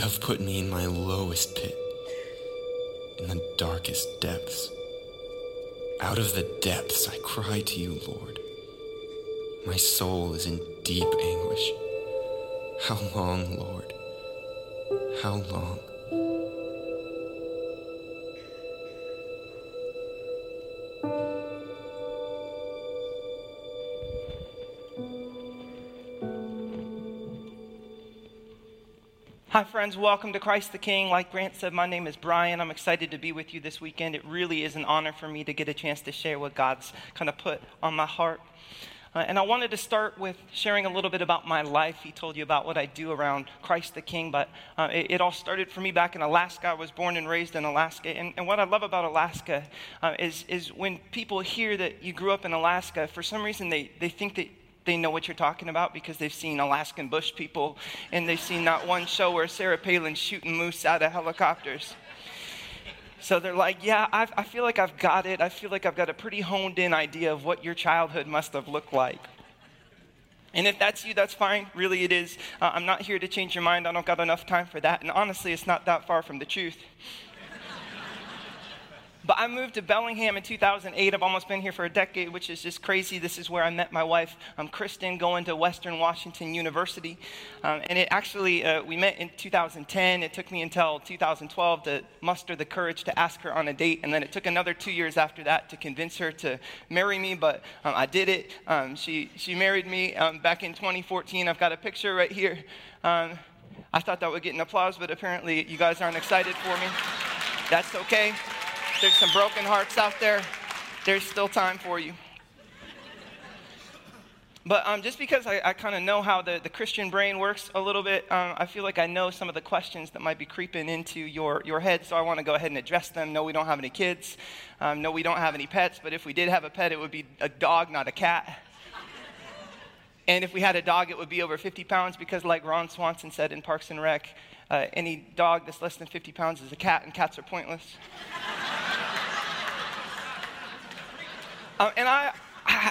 You have put me in my lowest pit, in the darkest depths. Out of the depths I cry to you, Lord. My soul is in deep anguish. How long, Lord? How long? Hi, friends. Welcome to Christ the King. Like Grant said, my name is Brian. I'm excited to be with you this weekend. It really is an honor for me to get a chance to share what God's kind of put on my heart. Uh, and I wanted to start with sharing a little bit about my life. He told you about what I do around Christ the King, but uh, it, it, all started for me back in Alaska. I was born and raised in Alaska. And, and what I love about Alaska uh, is, is when people hear that you grew up in Alaska, for some reason they, they think that they know what you're talking about because they've seen Alaskan bush people and they've seen that one show where Sarah Palin's shooting moose out of helicopters. So they're like, yeah, I've, i feel like I've got it. I feel like I've got a pretty honed in idea of what your childhood must have looked like. And if that's you, that's fine. Really, it is. Uh, I'm not here to change your mind. I don't got enough time for that. And honestly, it's not that far from the truth. But I moved to Bellingham in 2008. I've almost been here for a decade, which is just crazy. This is where I met my wife, um, Kristen, going to Western Washington University. Um, and it actually, uh, we met in 2010. It took me until 2012 to muster the courage to ask her on a date. And then it took another two years after that to convince her to marry me. But um, I did it. Um, she, she married me um, back in 2014. I've got a picture right here. Um, I thought that would get an applause, but apparently you guys aren't excited for me. That's okay there's some broken hearts out there, there's still time for you. But um, just because I, I kind of know how the, the Christian brain works a little bit, um, I feel like I know some of the questions that might be creeping into your, your head, so I want to go ahead and address them. No, we don't have any kids. Um, no, we don't have any pets, but if we did have a pet, it would be a dog, not a cat. and if we had a dog, it would be over 50 pounds because, like Ron Swanson said in Parks and Rec, uh, any dog that's less than 50 pounds is a cat, and cats are pointless. Uh, and I,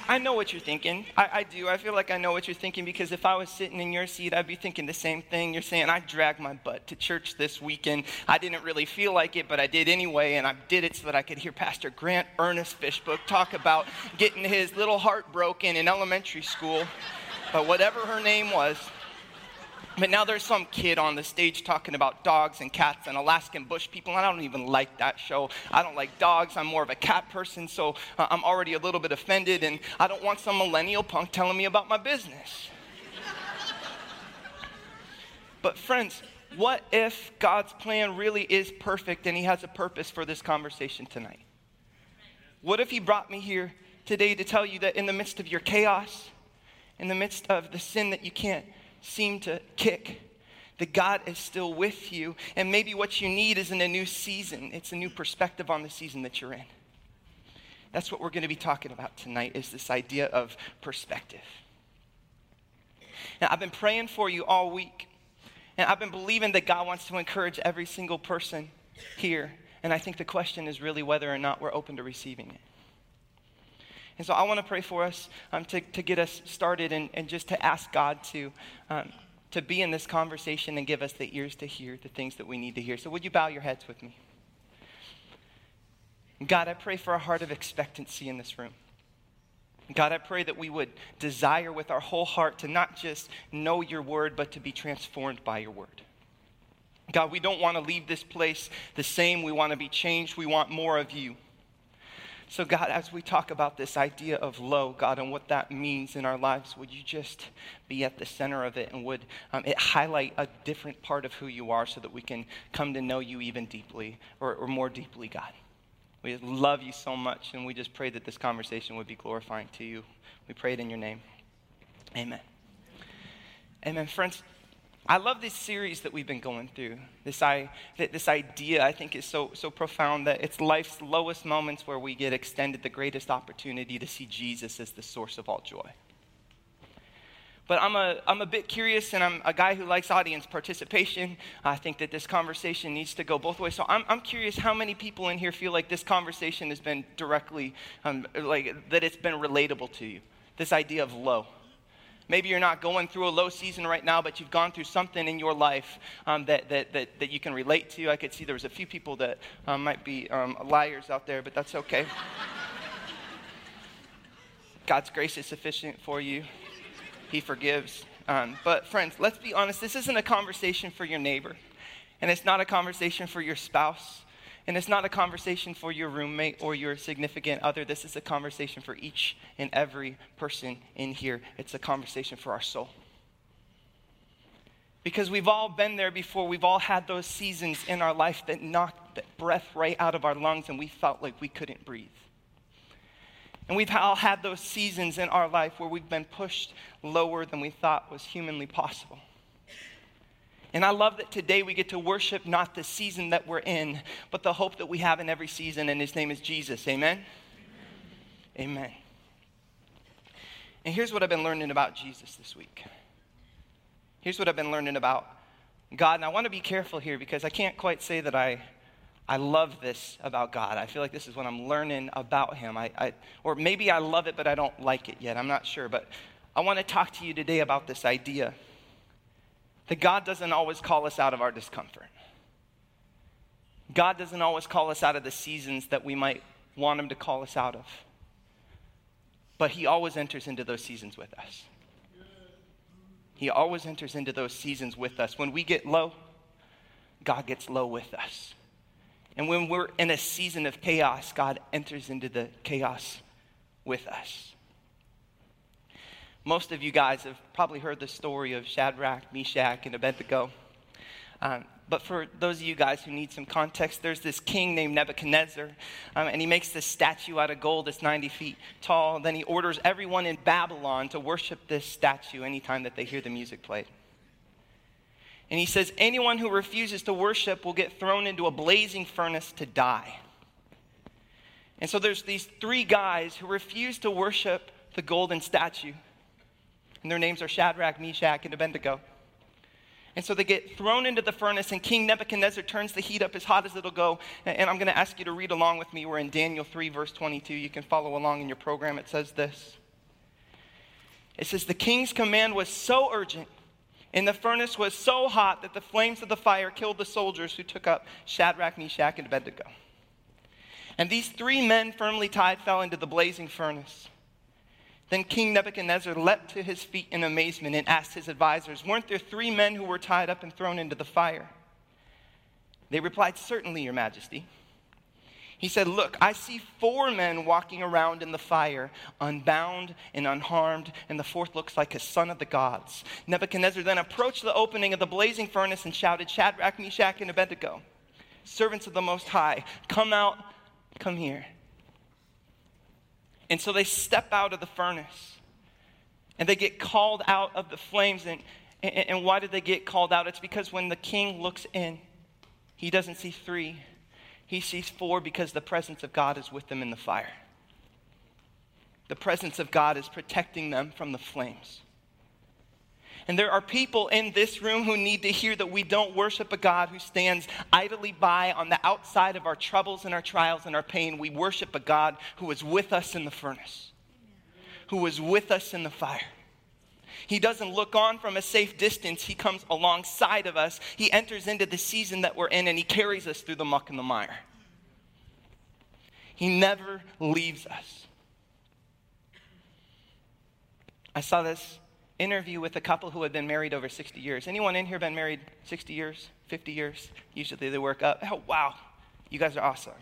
I, know what you're thinking. I, I, do. I feel like I know what you're thinking because if I was sitting in your seat, I'd be thinking the same thing. You're saying, I dragged my butt to church this weekend. I didn't really feel like it, but I did anyway, and I did it so that I could hear Pastor Grant Ernest Fishbook talk about getting his little heart broken in elementary school. But whatever her name was, but now there's some kid on the stage talking about dogs and cats and Alaskan bush people, and I don't even like that show. I don't like dogs. I'm more of a cat person, so uh, I'm already a little bit offended, and I don't want some millennial punk telling me about my business. but, friends, what if God's plan really is perfect and He has a purpose for this conversation tonight? What if He brought me here today to tell you that in the midst of your chaos, in the midst of the sin that you can't seem to kick, that God is still with you. And maybe what you need isn't a new season, it's a new perspective on the season that you're in. That's what we're going to be talking about tonight is this idea of perspective. Now, I've been praying for you all week, and I've been believing that God wants to encourage every single person here. And I think the question is really whether or not we're open to receiving it. And so I want to pray for us um, to, to get us started and, and just to ask God to, um, to be in this conversation and give us the ears to hear the things that we need to hear. So would you bow your heads with me? God, I pray for a heart of expectancy in this room. God, I pray that we would desire with our whole heart to not just know your word, but to be transformed by your word. God, we don't want to leave this place the same. We want to be changed. We want more of you. So, God, as we talk about this idea of low, God, and what that means in our lives, would you just be at the center of it and would um, it highlight a different part of who you are so that we can come to know you even deeply or, or more deeply, God? We love you so much, and we just pray that this conversation would be glorifying to you. We pray it in your name. Amen. Amen. Friends, I love this series that we've been going through. This, I, this idea, I think, is so, so profound that it's life's lowest moments where we get extended the greatest opportunity to see Jesus as the source of all joy. But I'm a, I'm a bit curious, and I'm a guy who likes audience participation. I think that this conversation needs to go both ways. So I'm, I'm curious how many people in here feel like this conversation has been directly, um, like, that it's been relatable to you. This idea of low. Maybe you're not going through a low season right now, but you've gone through something in your life um, that, that, that, that you can relate to. I could see there was a few people that um, might be um, liars out there, but that's okay. God's grace is sufficient for you, He forgives. Um, but, friends, let's be honest this isn't a conversation for your neighbor, and it's not a conversation for your spouse. And it's not a conversation for your roommate or your significant other. This is a conversation for each and every person in here. It's a conversation for our soul. Because we've all been there before. We've all had those seasons in our life that knocked the breath right out of our lungs and we felt like we couldn't breathe. And we've all had those seasons in our life where we've been pushed lower than we thought was humanly possible. And I love that today we get to worship not the season that we're in, but the hope that we have in every season, and his name is Jesus. Amen? Amen. Amen. And here's what I've been learning about Jesus this week. Here's what I've been learning about God. And I want to be careful here because I can't quite say that I, I love this about God. I feel like this is what I'm learning about Him. I, I, or maybe I love it, but I don't like it yet. I'm not sure. But I want to talk to you today about this idea that God doesn't always call us out of our discomfort. God doesn't always call us out of the seasons that we might want Him to call us out of. But He always enters into those seasons with us. He always enters into those seasons with us. When we get low, God gets low with us. And when we're in a season of chaos, God enters into the chaos with us. Most of you guys have probably heard the story of Shadrach, Meshach, and Abednego. Um, but for those of you guys who need some context, there's this king named Nebuchadnezzar, um, and he makes this statue out of gold that's 90 feet tall. Then he orders everyone in Babylon to worship this statue anytime that they hear the music played. And he says, anyone who refuses to worship will get thrown into a blazing furnace to die. And so there's these three guys who refuse to worship the golden statue. And their names are Shadrach, Meshach, and Abednego. And so they get thrown into the furnace, and King Nebuchadnezzar turns the heat up as hot as it'll go. And I'm going to ask you to read along with me. We're in Daniel 3, verse 22. You can follow along in your program. It says this It says, The king's command was so urgent, and the furnace was so hot that the flames of the fire killed the soldiers who took up Shadrach, Meshach, and Abednego. And these three men, firmly tied, fell into the blazing furnace. Then King Nebuchadnezzar leapt to his feet in amazement and asked his advisors, Weren't there three men who were tied up and thrown into the fire? They replied, Certainly, Your Majesty. He said, Look, I see four men walking around in the fire, unbound and unharmed, and the fourth looks like a son of the gods. Nebuchadnezzar then approached the opening of the blazing furnace and shouted, Shadrach, Meshach, and Abednego, servants of the Most High, come out, come here. And so they step out of the furnace and they get called out of the flames. And, and, and, why did they get called out? It's because when the king looks in, he doesn't see three, he sees four because the presence of God is with them in the fire. The presence of God is protecting them from the flames. And there are people in this room who need to hear that we don't worship a God who stands idly by on the outside of our troubles and our trials and our pain. We worship a God who is with us in the furnace, who is with us in the fire. He doesn't look on from a safe distance. He comes alongside of us. He enters into the season that we're in and he carries us through the muck and the mire. He never leaves us. I saw this interview with a couple who had been married over 60 years. Anyone in here been married 60 years, 50 years? Usually they work up. Oh, wow, you guys are awesome.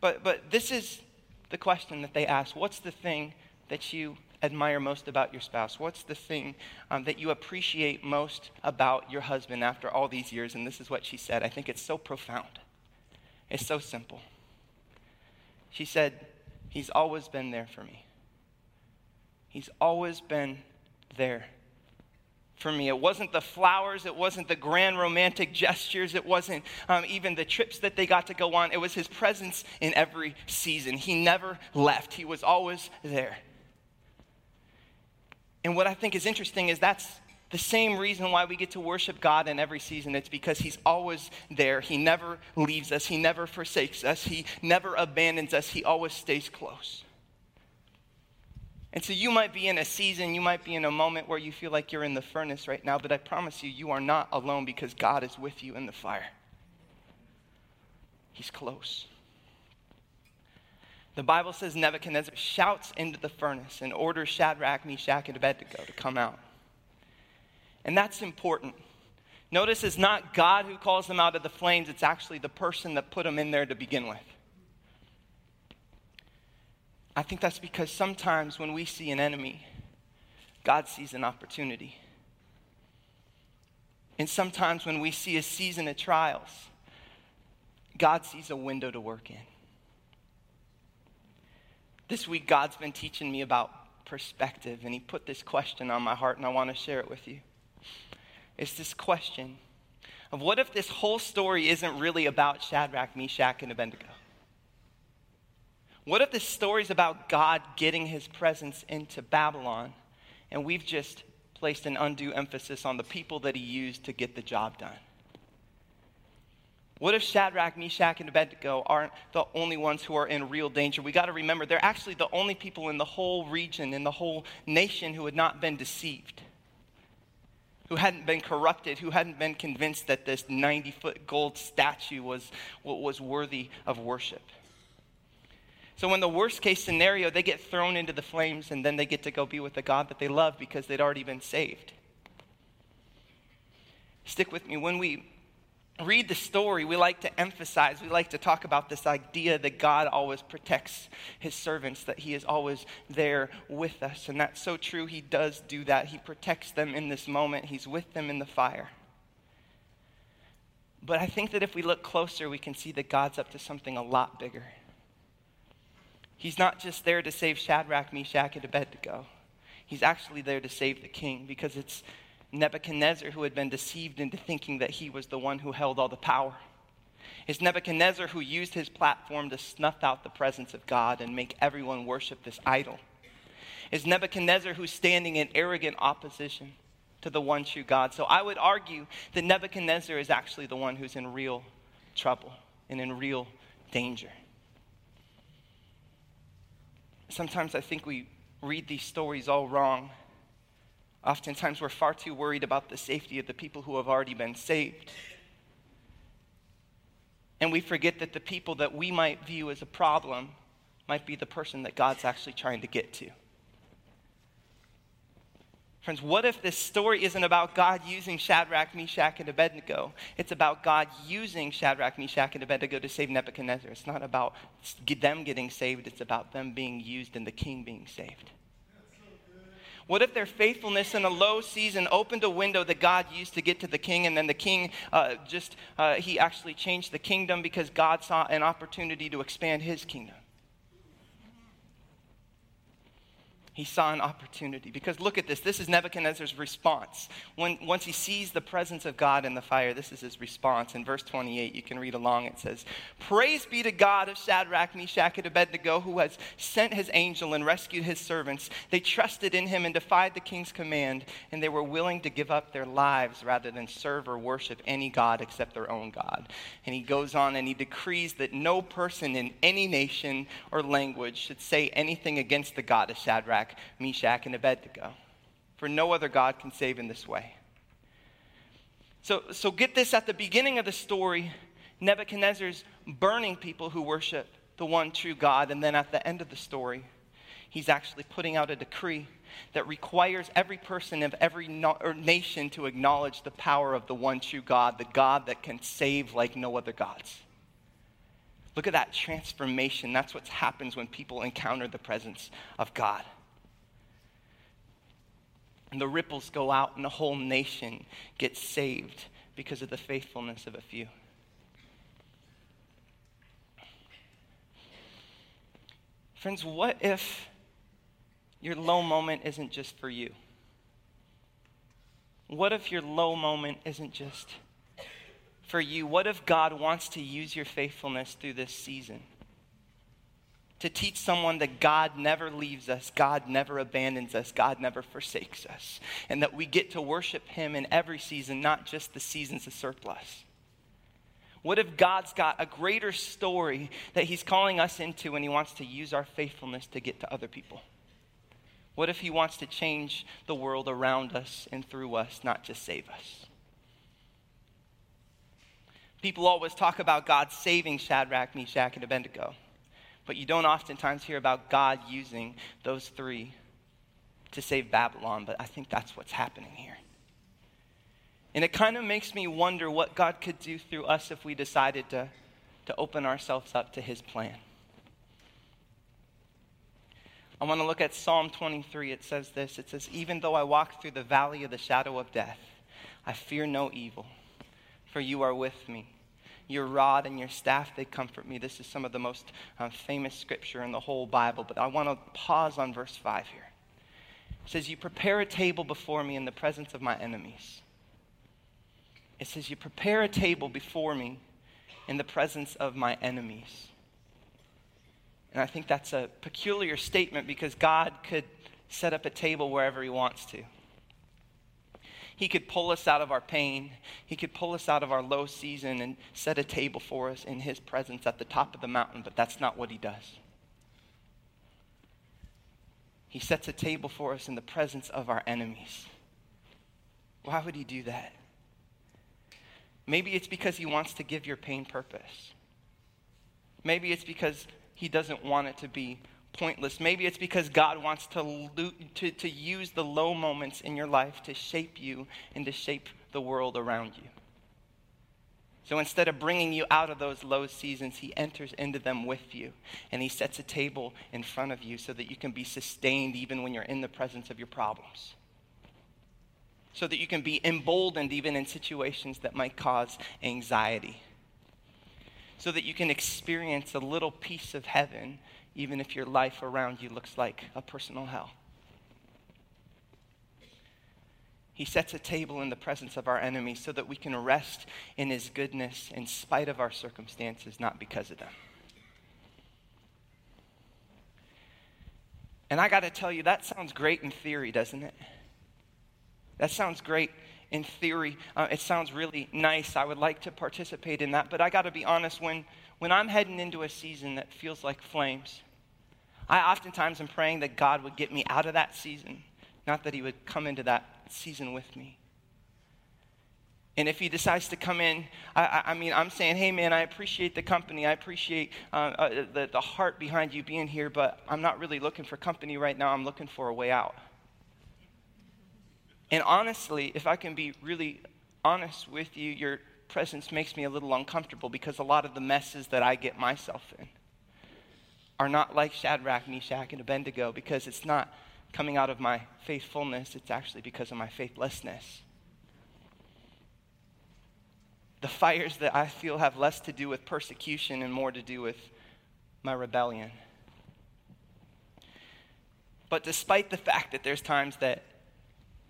But, but this is the question that they ask What's the thing that you admire most about your spouse? What's the thing um, that you appreciate most about your husband after all these years? And this is what she said. I think it's so profound, it's so simple. She said, He's always been there for me. He's always been there for me. It wasn't the flowers, it wasn't the grand romantic gestures, it wasn't um, even the trips that they got to go on. It was his presence in every season. He never left, he was always there. And what I think is interesting is that's the same reason why we get to worship God in every season. It's because He's always there. He never leaves us, He never forsakes us, He never abandons us, He always stays close. And so you might be in a season, you might be in a moment where you feel like you're in the furnace right now, but I promise you, you are not alone because God is with you in the fire. He's close. The Bible says Nebuchadnezzar shouts into the furnace and orders Shadrach, Meshach, and Abednego to come out. And that's important. Notice it's not God who calls them out of the flames, it's actually the person that put them in there to begin with. I think that's because sometimes when we see an enemy, God sees an opportunity. And sometimes when we see a season of trials, God sees a window to work in. This week, God's been teaching me about perspective, and He put this question on my heart, and I want to share it with you. It's this question of what if this whole story isn't really about Shadrach, Meshach, and Abednego? What if this story is about God getting his presence into Babylon and we've just placed an undue emphasis on the people that he used to get the job done? What if Shadrach, Meshach, and Abednego aren't the only ones who are in real danger? We got to remember they're actually the only people in the whole region, in the whole nation, who had not been deceived, who hadn't been corrupted, who hadn't been convinced that this 90 foot gold statue was, was worthy of worship. So, in the worst case scenario, they get thrown into the flames and then they get to go be with the God that they love because they'd already been saved. Stick with me. When we read the story, we like to emphasize, we like to talk about this idea that God always protects his servants, that he is always there with us. And that's so true. He does do that. He protects them in this moment, he's with them in the fire. But I think that if we look closer, we can see that God's up to something a lot bigger. He's not just there to save Shadrach, Meshach, and Abednego. He's actually there to save the king because it's Nebuchadnezzar who had been deceived into thinking that he was the one who held all the power. It's Nebuchadnezzar who used his platform to snuff out the presence of God and make everyone worship this idol. It's Nebuchadnezzar who's standing in arrogant opposition to the one true God. So I would argue that Nebuchadnezzar is actually the one who's in real trouble and in real danger sometimes I think we read these stories all wrong. Oftentimes, we're far too worried about the safety of the people who have already been saved. And we forget that the people that we might view as a problem might be the person that God's actually trying to get to. Friends, what if this story isn't about God using Shadrach, Meshach, and Abednego? It's about God using Shadrach, Meshach, and Abednego to save Nebuchadnezzar. It's not about them getting saved, it's about them being used and the king being saved. What if their faithfulness in a low season opened a window that God used to get to the king, and then the king uh, just, uh, he actually changed the kingdom because God saw an opportunity to expand his kingdom? He saw an opportunity. Because look at this. This is Nebuchadnezzar's response. When, once he sees the presence of God in the fire, this is his response. In verse 28, you can read along. It says, Praise be to God of Shadrach, Meshach, and Abednego, who has sent his angel and rescued his servants. They trusted in him and defied the king's command, and they were willing to give up their lives rather than serve or worship any God except their own God. And he goes on and he decrees that no person in any nation or language should say anything against the God of Shadrach. Shadrach, Meshach, and Abednego. For no other God can save in this way. So, so get this at the beginning of the story, Nebuchadnezzar's burning people who worship the one true God. And then at the end of the story, he's actually putting out a decree that requires every person of every no, nation to acknowledge the power of the one true God, the God that can save like no other gods. Look at that transformation. That's what happens when people encounter the presence of God. And the ripples go out, and the whole nation gets saved because of the faithfulness of a few. Friends, what if your low moment isn't just for you? What if your low moment isn't just for you? What if God wants to use your faithfulness through this season? To teach someone that God never leaves us, God never abandons us, God never forsakes us, and that we get to worship Him in every season, not just the seasons of surplus. What if God's got a greater story that He's calling us into and He wants to use our faithfulness to get to other people? What if He wants to change the world around us and through us, not just save us? People always talk about God saving Shadrach, Meshach, and Abednego, but you don't oftentimes hear about God using those three to save Babylon, but I think that's what's happening here. And it kind of makes me wonder what God could do through us if we decided to, to open ourselves up to his plan. I want to look at Psalm 23. It says this It says, Even though I walk through the valley of the shadow of death, I fear no evil, for you are with me. Your rod and your staff, they comfort me. This is some of the most uh, famous scripture in the whole Bible, but I want to pause on verse 5 here. It says, You prepare a table before me in the presence of my enemies. It says, You prepare a table before me in the presence of my enemies. And I think that's a peculiar statement because God could set up a table wherever He wants to. He could pull us out of our pain. He could pull us out of our low season and set a table for us in His presence at the top of the mountain, but that's not what He does. He sets a table for us in the presence of our enemies. Why would He do that? Maybe it's because He wants to give your pain purpose. Maybe it's because He doesn't want it to be pointless. Maybe it's because God wants to, to, to use the low moments in your life to shape you and to shape the world around you. So instead of bringing you out of those low seasons, he enters into them with you. And he sets a table in front of you so that you can be sustained even when you're in the presence of your problems. So that you can be emboldened even in situations that might cause anxiety. So that you can experience a little piece of heaven even if your life around you looks like a personal hell. He sets a table in the presence of our enemies so that we can rest in his goodness in spite of our circumstances, not because of them. And I got to tell you, that sounds great in theory, doesn't it? That sounds great in theory. Uh, it sounds really nice. I would like to participate in that. But I got to be honest, when, when I'm heading into a season that feels like flames, I oftentimes am praying that God would get me out of that season, not that He would come into that season with me. And if he decides to come in, I, I, mean, I'm saying, hey, man, I appreciate the company. I appreciate uh, uh, the, the heart behind you being here, but I'm not really looking for company right now. I'm looking for a way out. And honestly, if I can be really honest with you, your presence makes me a little uncomfortable because a lot of the messes that I get myself in are not like Shadrach, Meshach, and Abednego because it's not coming out of my faithfulness, it's actually because of my faithlessness. The fires that I feel have less to do with persecution and more to do with my rebellion. But despite the fact that there's times that,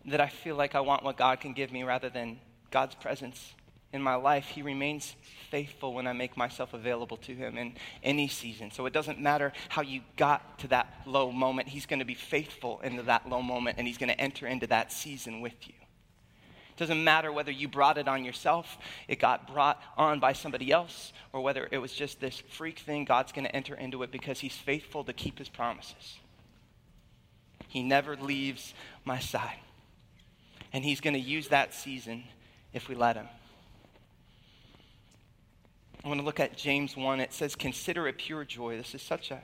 that I feel like I want what God can give me rather than God's presence in my life, He remains faithful when I make myself available to Him in any season. So it doesn't matter how you got to that low moment, He's going to be faithful into that low moment and He's going to enter into that season with you. It doesn't matter whether you brought it on yourself, it got brought on by somebody else, or whether it was just this freak thing, God's going to enter into it because He's faithful to keep His promises. He never leaves my side. And He's going to use that season if we let Him. I want to look at James 1. It says, Consider it pure joy. This is such a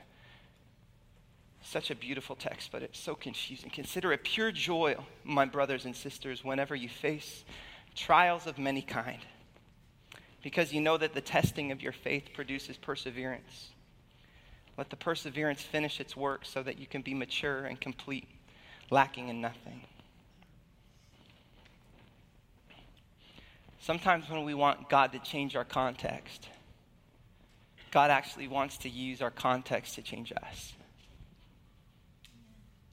such a beautiful text, but it's so confusing. Consider it pure joy, my brothers and sisters, whenever you face trials of many kind, because you know that the testing of your faith produces perseverance. Let the perseverance finish its work so that you can be mature and complete, lacking in nothing. Sometimes when we want God to change our context, God actually wants to use our context to change us.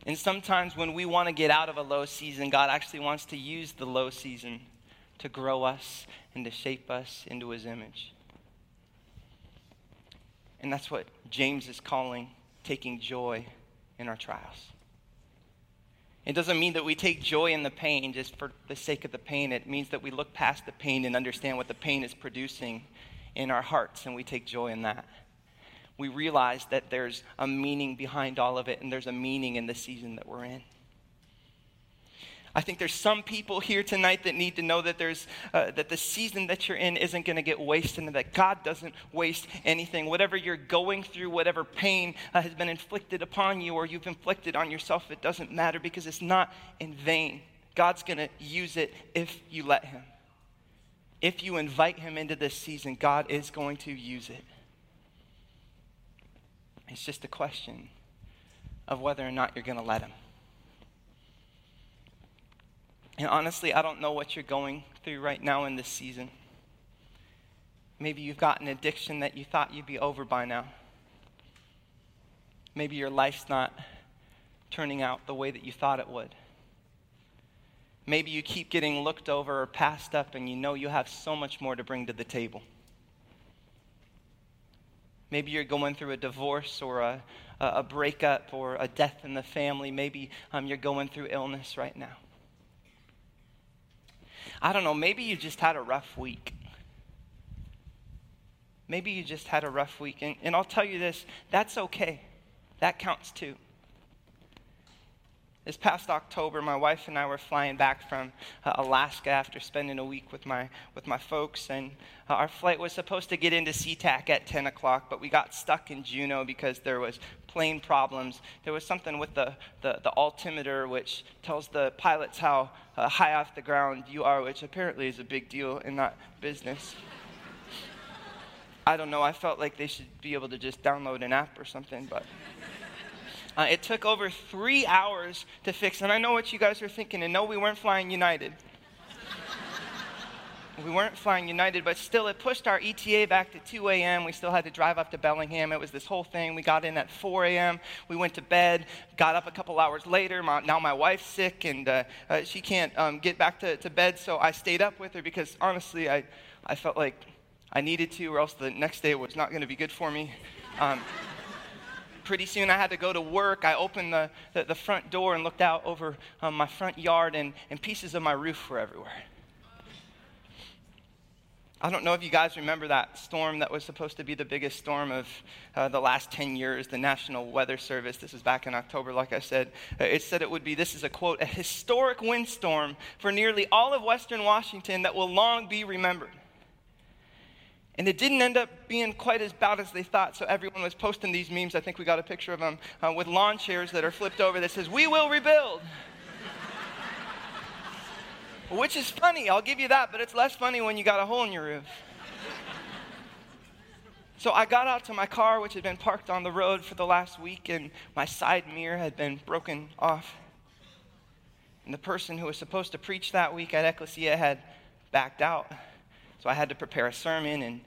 And sometimes when we want to get out of a low season, God actually wants to use the low season to grow us and to shape us into his image. And that's what James is calling taking joy in our trials. It doesn't mean that we take joy in the pain just for the sake of the pain. It means that we look past the pain and understand what the pain is producing in our hearts, and we take joy in that. we realize that there's a meaning behind all of it and there's a meaning in the season that we're in. I think there's some people here tonight that need to know that there's uh, that the season that you're in isn't going to get wasted, and that God doesn't waste anything. Whatever you're going through, whatever pain uh, has been inflicted upon you, or you've inflicted on yourself, it doesn't matter because it's not in vain. God's going to use it if you let Him. If you invite Him into this season, God is going to use it. It's just a question of whether or not you're going to let Him. And honestly, I don't know what you're going through right now in this season. Maybe you've got an addiction that you thought you'd be over by now. Maybe your life's not turning out the way that you thought it would. Maybe you keep getting looked over or passed up and you know you have so much more to bring to the table. Maybe you're going through a divorce or a, a breakup or a death in the family. Maybe um, you're going through illness right now. I don't know, maybe you just had a rough week. Maybe you just had a rough week. And, and I'll tell you this that's okay, that counts too. This past October, my wife and I were flying back from uh, Alaska after spending a week with my, with my folks. And uh, our flight was supposed to get into SeaTac at 10 o'clock, but we got stuck in Juneau because there was plane problems. There was something with the, the, the altimeter, which tells the pilots how uh, high off the ground you are, which apparently is a big deal in that business. I don't know. I felt like they should be able to just download an app or something, but. Uh, it took over three hours to fix. And I know what you guys are thinking. And no, we weren't flying United. we weren't flying United, but still, it pushed our ETA back to 2 a.m. We still had to drive up to Bellingham. It was this whole thing. We got in at 4 a.m. We went to bed, got up a couple hours later. My, now my wife's sick, and uh, uh, she can't um, get back to, to bed, so I stayed up with her because honestly, I, I felt like I needed to, or else the next day was not going to be good for me. Um, pretty soon I had to go to work. I opened the, the, the front door and looked out over um, my front yard, and, and pieces of my roof were everywhere. I don't know if you guys remember that storm that was supposed to be the biggest storm of uh, the last 10 years, the National Weather Service. This was back in October, like I said. Uh, it said it would be, this is a quote, a historic windstorm for nearly all of Western Washington that will long be remembered. And it didn't end up being quite as bad as they thought. So everyone was posting these memes. I think we got a picture of them uh, with lawn chairs that are flipped over that says, We will rebuild. Which is funny, I'll give you that, but it's less funny when you got a hole in your roof. So I got out to my car, which had been parked on the road for the last week, and my side mirror had been broken off. And the person who was supposed to preach that week at Ecclesia had backed out. So I had to prepare a sermon and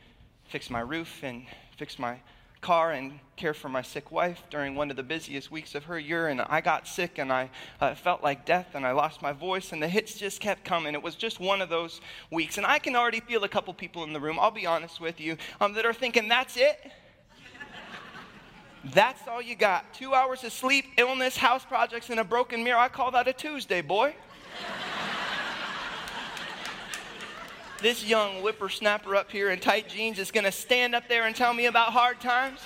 fix my roof and fix my car and care for my sick wife during one of the busiest weeks of her year. And I got sick and I uh, felt like death and I lost my voice and the hits just kept coming. It was just one of those weeks. And I can already feel a couple people in the room, I'll be honest with you, um, that are thinking, that's it? That's all you got. Two hours of sleep, illness, house projects, and a broken mirror. I call that a Tuesday, boy. This young whippersnapper up here in tight jeans is going to stand up there and tell me about hard times?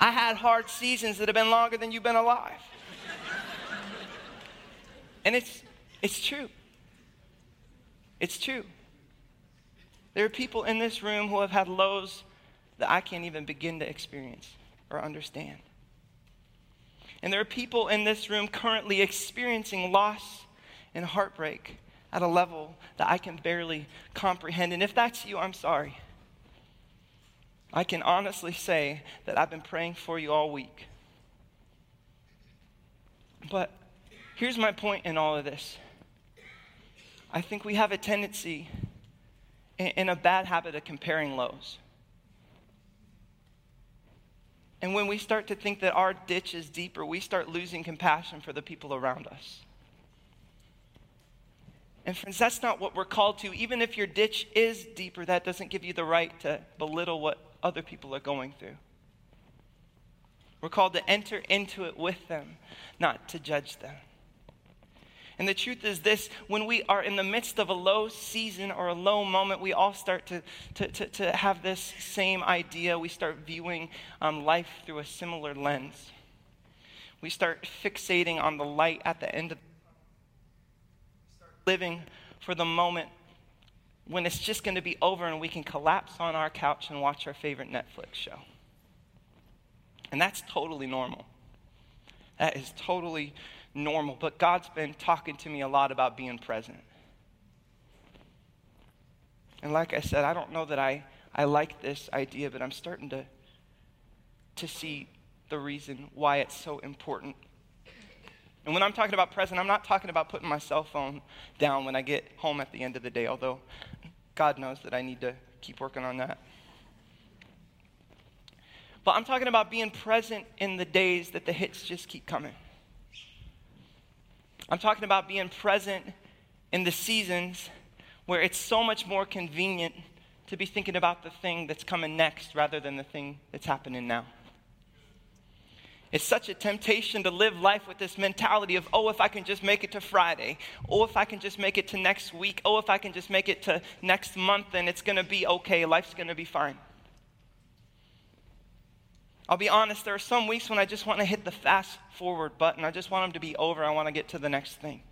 I had hard seasons that have been longer than you've been alive. And it's, it's true. It's true. There are people in this room who have had lows that I can't even begin to experience or understand. And there are people in this room currently experiencing loss and heartbreak at a level that I can barely comprehend. And if that's you, I'm sorry. I can honestly say that I've been praying for you all week. But here's my point in all of this I think we have a tendency in a bad habit of comparing lows. And when we start to think that our ditch is deeper, we start losing compassion for the people around us. And friends, that's not what we're called to. Even if your ditch is deeper, that doesn't give you the right to belittle what other people are going through. We're called to enter into it with them, not to judge them. And the truth is this when we are in the midst of a low season or a low moment, we all start to, to, to, to have this same idea. We start viewing um, life through a similar lens. We start fixating on the light at the end of living for the moment when it's just going to be over and we can collapse on our couch and watch our favorite Netflix show. And that's totally normal. That is totally normal. But God's been talking to me a lot about being present. And like I said, I don't know that I, I like this idea, but I'm starting to, to see the reason why it's so important. And when I'm talking about present, I'm not talking about putting my cell phone down when I get home at the end of the day, although God knows that I need to keep working on that. But I'm talking about being present in the days that the hits just keep coming. I'm talking about being present in the seasons where it's so much more convenient to be thinking about the thing that's coming next rather than the thing that's happening now. It's such a temptation to live life with this mentality of, oh, if I can just make it to Friday, oh, if I can just make it to next week, oh, if I can just make it to next month, then it's going to be okay. Life's going to be fine. I'll be honest, there are some weeks when I just want to hit the fast forward button. I just want them to be over. I want to get to the next thing.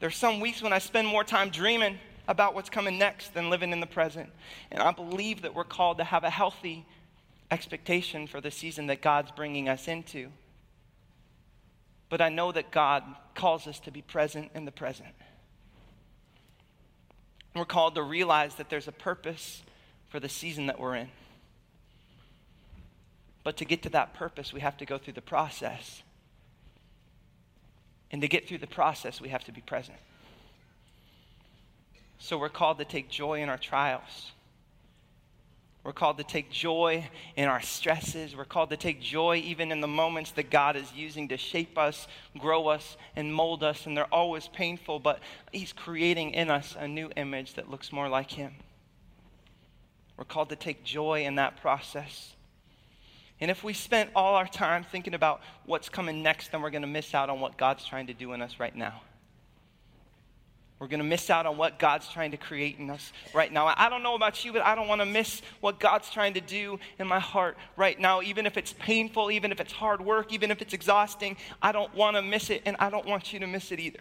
There are some weeks when I spend more time dreaming about what's coming next than living in the present. And I believe that we're called to have a healthy expectation for the season that God's bringing us into. But I know that God calls us to be present in the present. We're called to realize that there's a purpose for the season that we're in. But to get to that purpose, we have to go through the process. And to get through the process, we have to be present. So we're called to take joy in our trials. We're called to take joy in our stresses. We're called to take joy even in the moments that God is using to shape us, grow us, and mold us. And they're always painful, but He's creating in us a new image that looks more like Him. We're called to take joy in that process. And if we spent all our time thinking about what's coming next, then we're going to miss out on what God's trying to do in us right now. We're going to miss out on what God's trying to create in us right now. I don't know about you, but I don't want to miss what God's trying to do in my heart right now, even if it's painful, even if it's hard work, even if it's exhausting. I don't want to miss it, and I don't want you to miss it either.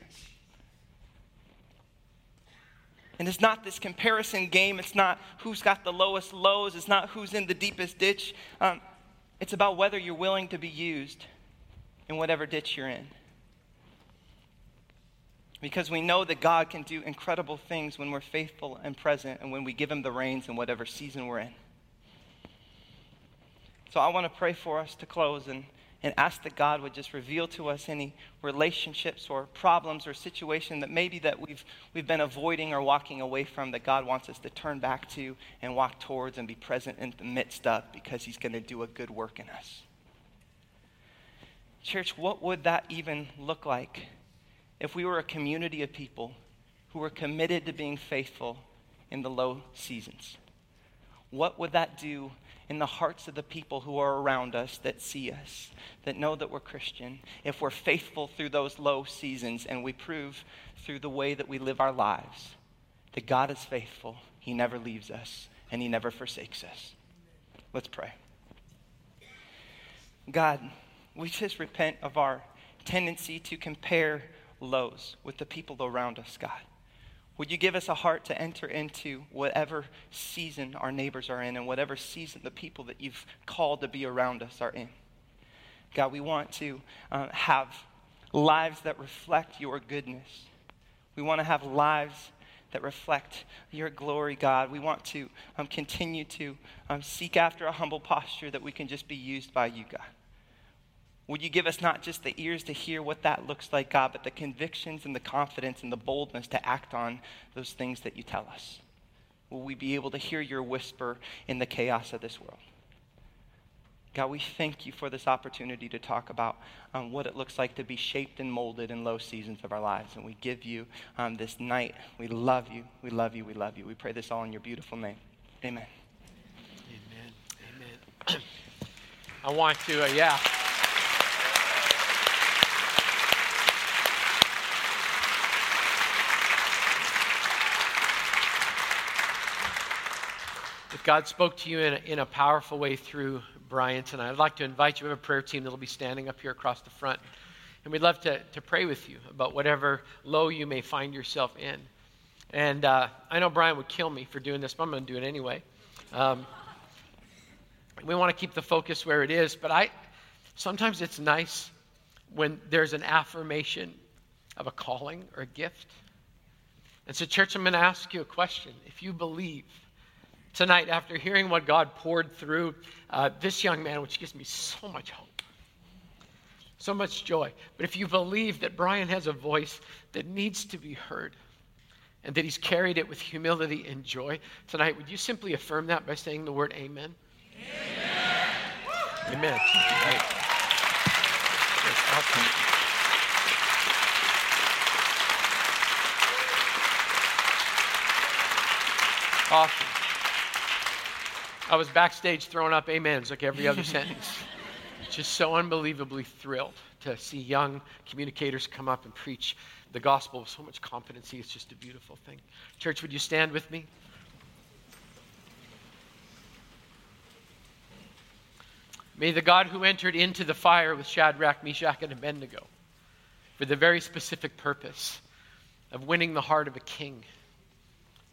And it's not this comparison game. It's not who's got the lowest lows. It's not who's in the deepest ditch. Um, it's about whether you're willing to be used in whatever ditch you're in. Because we know that God can do incredible things when we're faithful and present and when we give Him the reins in whatever season we're in. So I want to pray for us to close and, and ask that God would just reveal to us any relationships or problems or situation that maybe that we've, we've been avoiding or walking away from that God wants us to turn back to and walk towards and be present in the midst of because he's going to do a good work in us. Church, what would that even look like if we were a community of people who were committed to being faithful in the low seasons? What would that do in the hearts of the people who are around us that see us, that know that we're Christian, if we're faithful through those low seasons and we prove through the way that we live our lives that God is faithful, He never leaves us, and He never forsakes us. Let's pray. God, we just repent of our tendency to compare lows with the people around us, God. Would you give us a heart to enter into whatever season our neighbors are in and whatever season the people that you've called to be around us are in? God, we want to uh, have lives that reflect your goodness. We want to have lives that reflect your glory, God. We want to um, continue to um, seek after a humble posture that we can just be used by you, God. Would you give us not just the ears to hear what that looks like, God, but the convictions and the confidence and the boldness to act on those things that you tell us? Will we be able to hear your whisper in the chaos of this world? God, we thank you for this opportunity to talk about um, what it looks like to be shaped and molded in low seasons of our lives. And we give you um, this night. We love you. We love you. We love you. We pray this all in your beautiful name. Amen. Amen. Amen. I want to, uh, yeah. If God spoke to you in a, in a powerful way through Brian tonight, I'd like to invite you. We have a prayer team that'll be standing up here across the front. And we'd love to, to pray with you about whatever low you may find yourself in. And uh, I know Brian would kill me for doing this, but I'm going to do it anyway. Um, we want to keep the focus where it is, but I sometimes it's nice when there's an affirmation of a calling or a gift. And so, church, I'm going to ask you a question. If you believe tonight, after hearing what God poured through uh, this young man, which gives me so much hope, so much joy. But if you believe that Brian has a voice that needs to be heard and that he's carried it with humility and joy tonight, would you simply affirm that by saying the word amen? Amen. Amen. Awesome. I was backstage throwing up amens like every other sentence just so unbelievably thrilled to see young communicators come up and preach the gospel with so much competency. It's just a beautiful thing. Church, would you stand with me? May the God who entered into the fire with Shadrach, Meshach, and Abednego for the very specific purpose of winning the heart of a king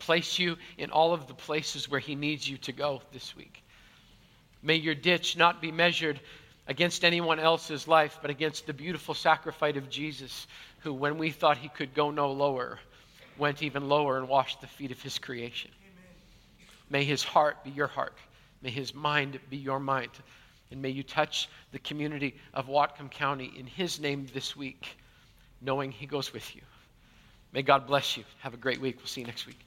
place you in all of the places where he needs you to go this week. May your ditch not be measured against anyone else's life, but against the beautiful sacrifice of Jesus, who, when we thought he could go no lower, went even lower and washed the feet of his creation. Amen. May his heart be your heart. May his mind be your mind. And may you touch the community of Whatcom County in his name this week, knowing he goes with you. May God bless you. Have a great week. We'll see you next week.